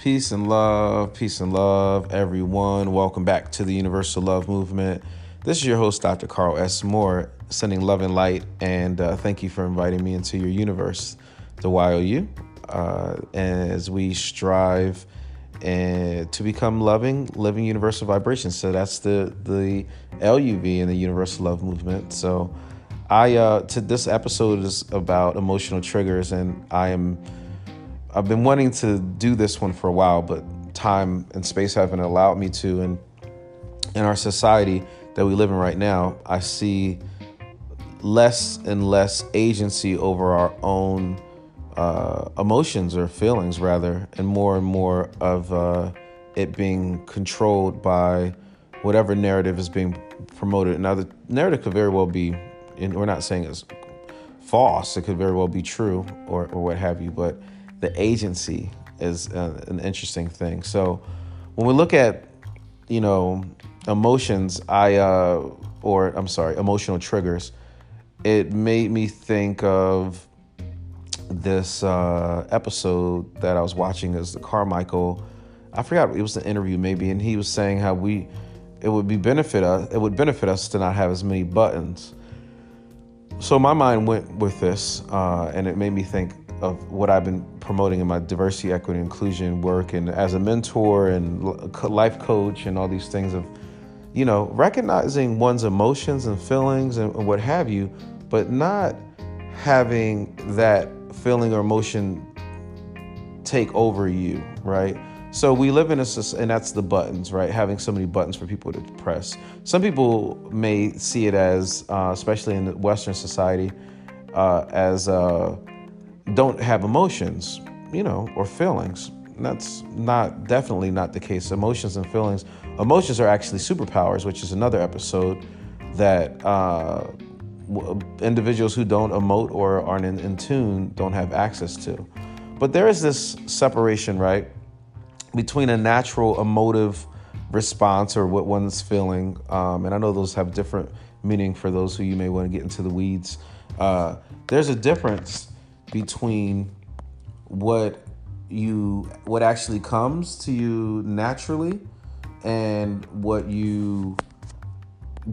Peace and love, peace and love, everyone. Welcome back to the Universal Love Movement. This is your host, Dr. Carl S. Moore, sending love and light, and uh, thank you for inviting me into your universe, the YOU, uh, as we strive and to become loving, living universal vibrations. So that's the the LUV in the Universal Love Movement. So I uh, to this episode is about emotional triggers, and I am I've been wanting to do this one for a while, but time and space haven't allowed me to. And in our society that we live in right now, I see less and less agency over our own uh, emotions or feelings, rather, and more and more of uh, it being controlled by whatever narrative is being promoted. Now, the narrative could very well be, and we're not saying it's false, it could very well be true or, or what have you, but the agency is uh, an interesting thing. So when we look at, you know, emotions, I, uh, or I'm sorry, emotional triggers, it made me think of this uh, episode that I was watching is the Carmichael. I forgot it was an interview maybe, and he was saying how we it would be benefit us it would benefit us to not have as many buttons. So my mind went with this, uh, and it made me think of what I've been promoting in my diversity, equity, inclusion work, and as a mentor and life coach, and all these things of, you know, recognizing one's emotions and feelings and, what have you, but not having that feeling or emotion take over you, right? So we live in a, and that's the buttons, right? Having so many buttons for people to press. Some people may see it as, uh, especially in the Western society, uh, as uh, don't have emotions, you know, or feelings. That's not definitely not the case. Emotions and feelings, emotions are actually superpowers, which is another episode that uh, individuals who don't emote or aren't in, in tune don't have access to. But there is this separation, right, between a natural emotive response or what one's feeling, um, and I know those have different meaning for those who you may want to get into the weeds. Uh, there's a difference between what you what actually comes to you naturally and what you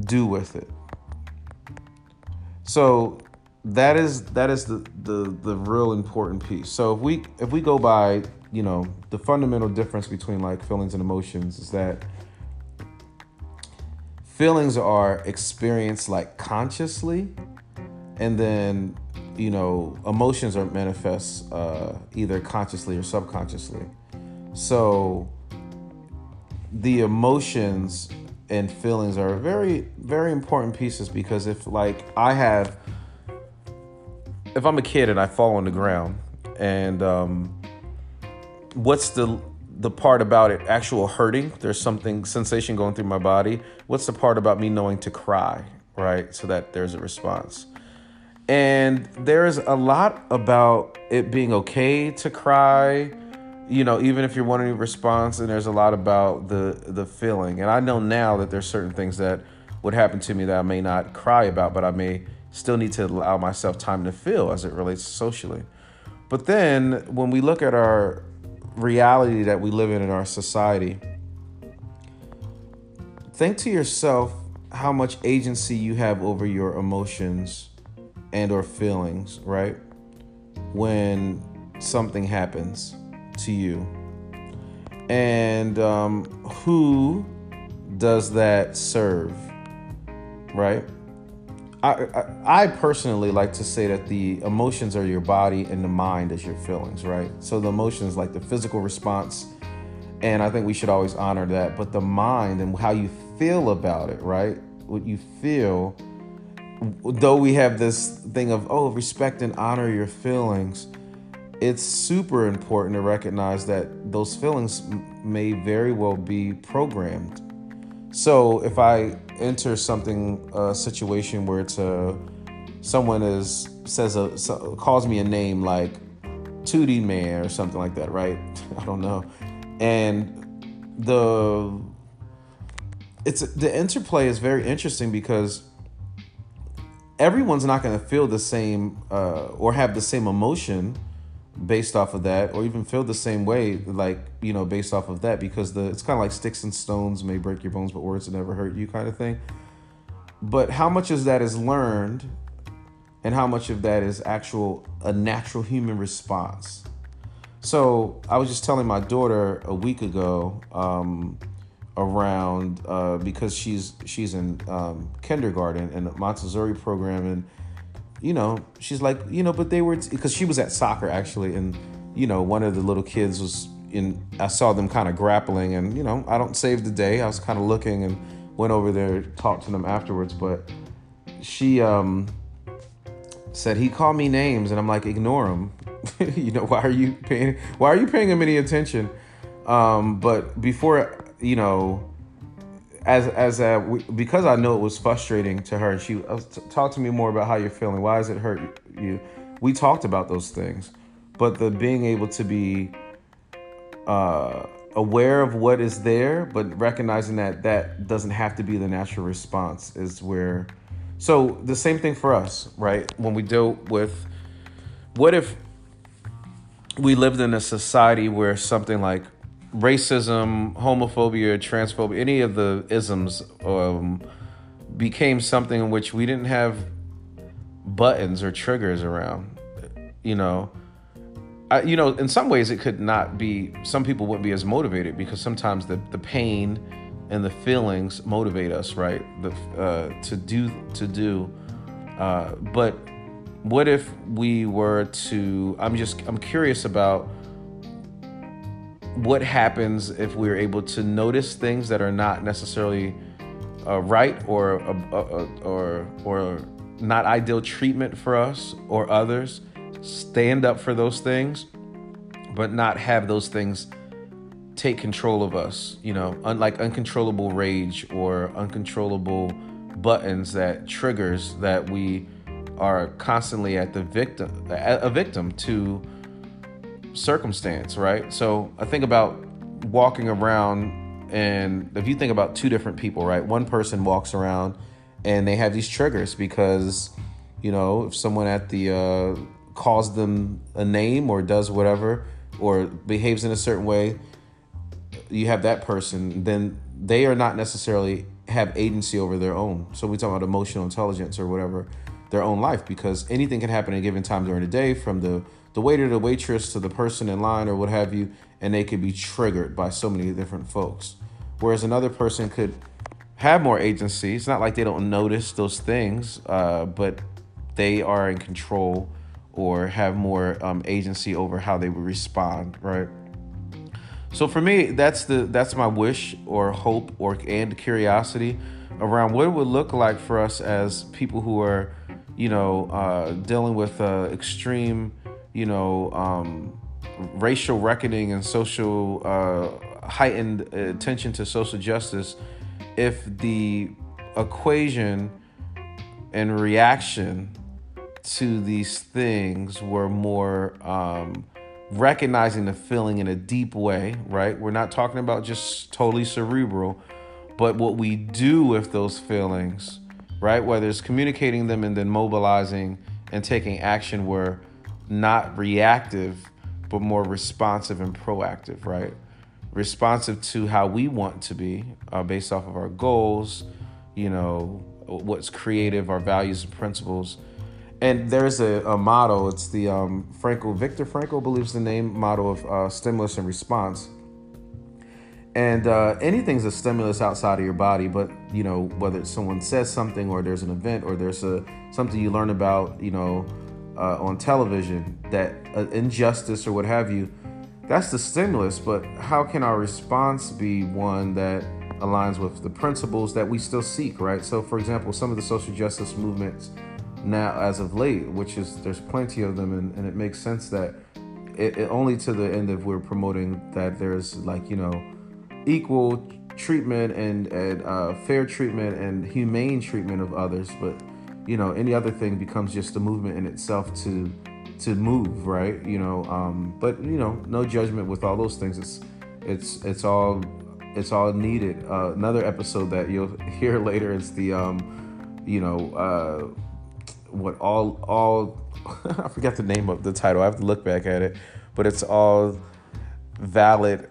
do with it. So that is that is the, the the real important piece. So if we if we go by, you know, the fundamental difference between like feelings and emotions is that feelings are experienced like consciously and then you know, emotions are manifest uh, either consciously or subconsciously. So the emotions and feelings are very, very important pieces because if, like, I have, if I'm a kid and I fall on the ground, and um, what's the the part about it actual hurting? There's something sensation going through my body. What's the part about me knowing to cry, right? So that there's a response. And there's a lot about it being okay to cry, you know, even if you're wanting a response, and there's a lot about the the feeling. And I know now that there's certain things that would happen to me that I may not cry about, but I may still need to allow myself time to feel as it relates socially. But then when we look at our reality that we live in in our society, think to yourself how much agency you have over your emotions and or feelings, right? When something happens to you. And um, who does that serve, right? I, I, I personally like to say that the emotions are your body and the mind is your feelings, right? So the emotions like the physical response, and I think we should always honor that. But the mind and how you feel about it, right? What you feel though we have this thing of oh respect and honor your feelings it's super important to recognize that those feelings may very well be programmed. So if i enter something a situation where it's a someone is says a calls me a name like 2d man or something like that right? I don't know. And the it's the interplay is very interesting because everyone's not going to feel the same uh, or have the same emotion based off of that or even feel the same way like you know based off of that because the it's kind of like sticks and stones may break your bones but words will never hurt you kind of thing. But how much of that is learned and how much of that is actual a natural human response? So i was just telling my daughter a week ago um, around uh, because she's she's in um, kindergarten and montessori program and you know, she's like, you know, but they were because she was at soccer actually, and you know, one of the little kids was in. I saw them kind of grappling, and you know, I don't save the day. I was kind of looking and went over there, talked to them afterwards, but she um said he called me names, and I'm like, ignore him. you know, why are you paying? Why are you paying him any attention? Um, but before you know as as a, because I know it was frustrating to her, and she uh, talked to me more about how you're feeling. Why does it hurt you? We talked about those things, but the being able to be uh, aware of what is there, but recognizing that that doesn't have to be the natural response is where. So the same thing for us, right? When we deal with, what if we lived in a society where something like racism, homophobia, transphobia, any of the isms um, became something in which we didn't have buttons or triggers around. You know, I, you know, in some ways it could not be. Some people wouldn't be as motivated because sometimes the the pain and the feelings motivate us, right? The uh, to do to do. Uh, but what if we were to? I'm just I'm curious about what happens if we're able to notice things that are not necessarily uh, right or uh, uh, uh, or or not ideal treatment for us or others stand up for those things but not have those things take control of us you know unlike uncontrollable rage or uncontrollable buttons that triggers that we are constantly at the victim a victim to circumstance, right? So I think about walking around, and if you think about two different people, right? One person walks around and they have these triggers because, you know, if someone at the uh, calls them a name or does whatever or behaves in a certain way, you have that person, then they are not necessarily have agency over their own. So we talk about emotional intelligence or whatever, their own life, because anything can happen at a given time during the day from the the waiter, the waitress, to the person in line or what have you, and they could be triggered by so many different folks. Whereas another person could have more agency. It's not like they don't notice those things, uh, but they are in control or have more um, agency over how they would respond, right? So for me, that's the that's my wish or hope or and curiosity around what it would look like for us as people who are, you know, uh, dealing with uh, extreme you know, um, racial reckoning and social uh, heightened attention to social justice if the equation and reaction to these things were more um, recognizing the feeling in a deep way, right? We're not talking about just totally cerebral, but what we do with those feelings, right? Whether it's communicating them and then mobilizing and taking action where not reactive, but more responsive and proactive, right? Responsive to how we want to be uh, based off of our goals, you know, what's creative, our values and principles. And there's a, a motto, it's the um, Frankl, Viktor Frankl believes the name motto of uh, stimulus and response. And uh, anything's a stimulus outside of your body, but you know whether someone says something, or there's an event, or there's a something you learn about, you know, uh, on television, that uh, injustice or what have you, that's the stimulus. But how can our response be one that aligns with the principles that we still seek, right? So, for example, some of the social justice movements now, as of late, which is there's plenty of them, and, and it makes sense that it, it only to the end of we're promoting that there's like you know equal treatment and, and uh, fair treatment and humane treatment of others, but you know any other thing becomes just a movement in itself to to move right you know um but you know no judgment with all those things it's it's it's all it's all needed uh, another episode that you'll hear later is the um you know uh what all all I forgot the name of the title. I have to look back at it, but it's all valid.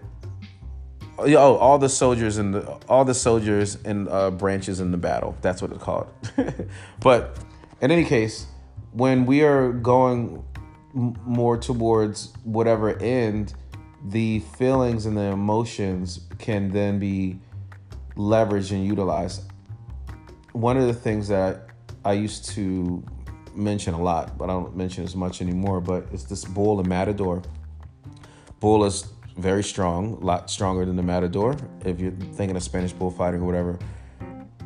Oh, all the soldiers and all the soldiers and uh, branches in the battle. That's what it's called. but in any case, when we are going more towards whatever end, the feelings and the emotions can then be leveraged and utilized. One of the things that I used to mention a lot, but I don't mention as much anymore. But it's this bull and matador. Bull is very strong, a lot stronger than the matador. If you're thinking of Spanish bullfighting or whatever,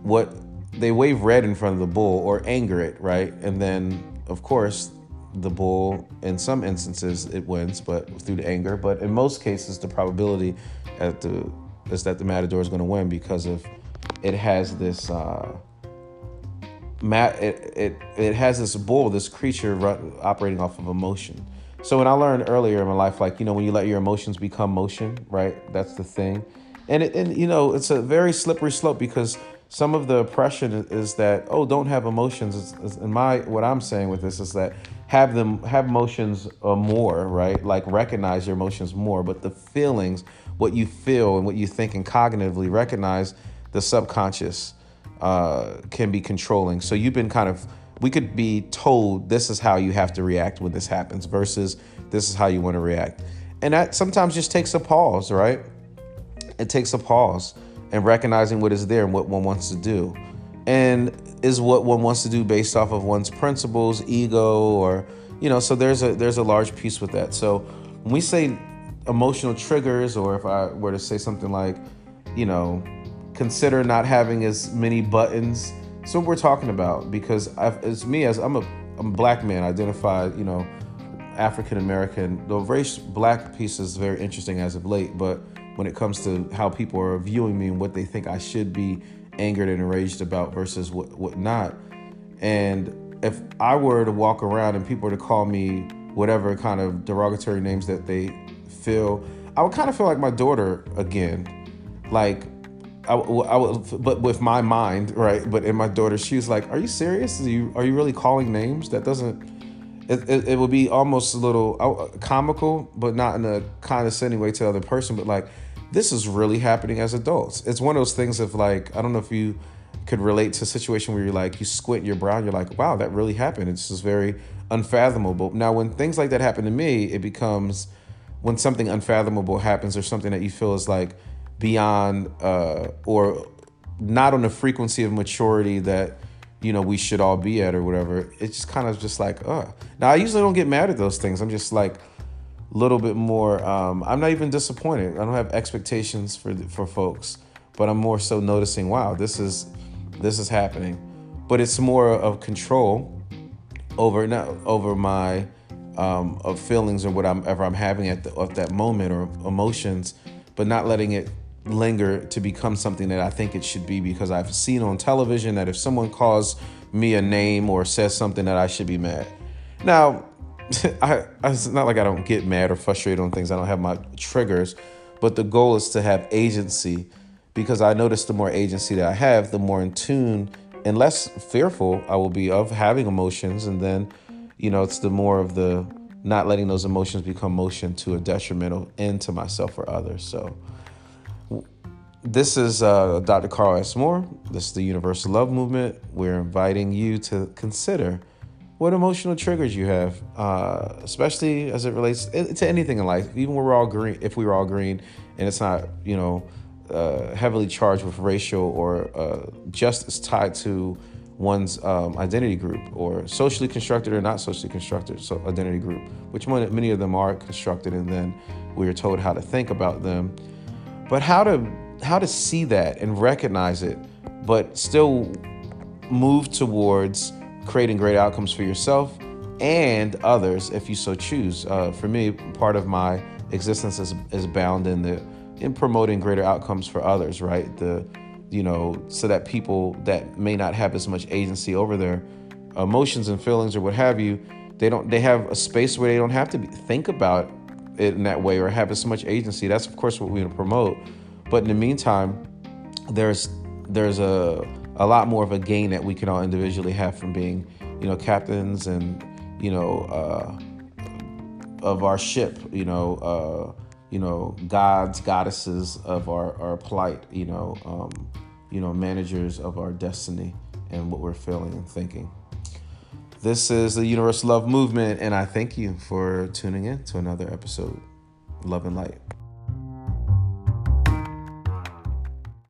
what they wave red in front of the bull or anger it, right? And then, of course, the bull, in some instances, it wins, but through the anger. But in most cases, the probability at the is that the matador is going to win because of it has this. Uh, it, it, it has this bull, this creature run, operating off of emotion. So when I learned earlier in my life, like, you know, when you let your emotions become motion, right? That's the thing. And, it, and you know, it's a very slippery slope because some of the oppression is that, oh, don't have emotions. And my, what I'm saying with this is that have them, have emotions uh, more, right? Like recognize your emotions more, but the feelings, what you feel and what you think and cognitively recognize the subconscious uh, can be controlling. So you've been kind of, we could be told this is how you have to react when this happens versus this is how you want to react. And that sometimes just takes a pause, right? It takes a pause and recognizing what is there and what one wants to do. And is what one wants to do based off of one's principles, ego, or you know, so there's a there's a large piece with that. So when we say emotional triggers, or if I were to say something like, you know, consider not having as many buttons. So we're talking about because I've, as me as I'm a, I'm a black man, identified, you know, African American. The race black piece is very interesting as of late, but when it comes to how people are viewing me and what they think I should be angered and enraged about versus what what not, and if I were to walk around and people were to call me whatever kind of derogatory names that they feel, I would kind of feel like my daughter again, like I, I would, but with my mind, right? But in my daughter, she was like, "Are you serious? Are you are you really calling names? That doesn't." It, it, it would be almost a little comical, but not in a condescending way to the other person. But like, this is really happening as adults. It's one of those things of like, I don't know if you could relate to a situation where you're like, you squint your brow, and you're like, wow, that really happened. It's just very unfathomable. Now, when things like that happen to me, it becomes when something unfathomable happens or something that you feel is like beyond uh, or not on the frequency of maturity that you know we should all be at or whatever. It's just kind of just like uh. Now i usually don't get mad at those things. I'm just like a little bit more um, i'm not even disappointed. I don't have expectations for for folks but i'm more so noticing wow this is this is happening. But it's more of control over not over my um, of feelings or whatever I'm having at, the, at that moment or emotions, but not letting it linger to become something that I think it should be because I've seen on television that if someone calls me a name or says something that I should be mad. Now, I, it's not like I don't get mad or frustrated on things. I don't have my triggers, but the goal is to have agency because I notice the more agency that I have, the more in tune and less fearful I will be of having emotions. And then, you know, it's the more of the not letting those emotions become motion to a detrimental end to myself or others. So, this is uh, Dr. Carl S. Moore. This is the Universal Love Movement. We're inviting you to consider what emotional triggers you have, uh, especially as it relates to anything in life. Even when we're all green, if we were all green, and it's not, you know, uh, heavily charged with racial or uh, justice tied to one's um, identity group or socially constructed or not socially constructed so identity group, which many of them are constructed, and then we are told how to think about them. But how to how to see that and recognize it, but still move towards creating great outcomes for yourself and others if you so choose. Uh, for me, part of my existence is, is bound in the in promoting greater outcomes for others, right? The you know, so that people that may not have as much agency over their emotions and feelings or what have you, they don't they have a space where they don't have to be, think about it in that way or have as much agency. That's of course what we want to promote. But in the meantime, there's there's a a lot more of a gain that we can all individually have from being, you know, captains and you know, uh, of our ship, you know, uh, you know, gods, goddesses of our, our plight, you know, um, you know, managers of our destiny and what we're feeling and thinking. This is the Universal Love Movement, and I thank you for tuning in to another episode. Love and light.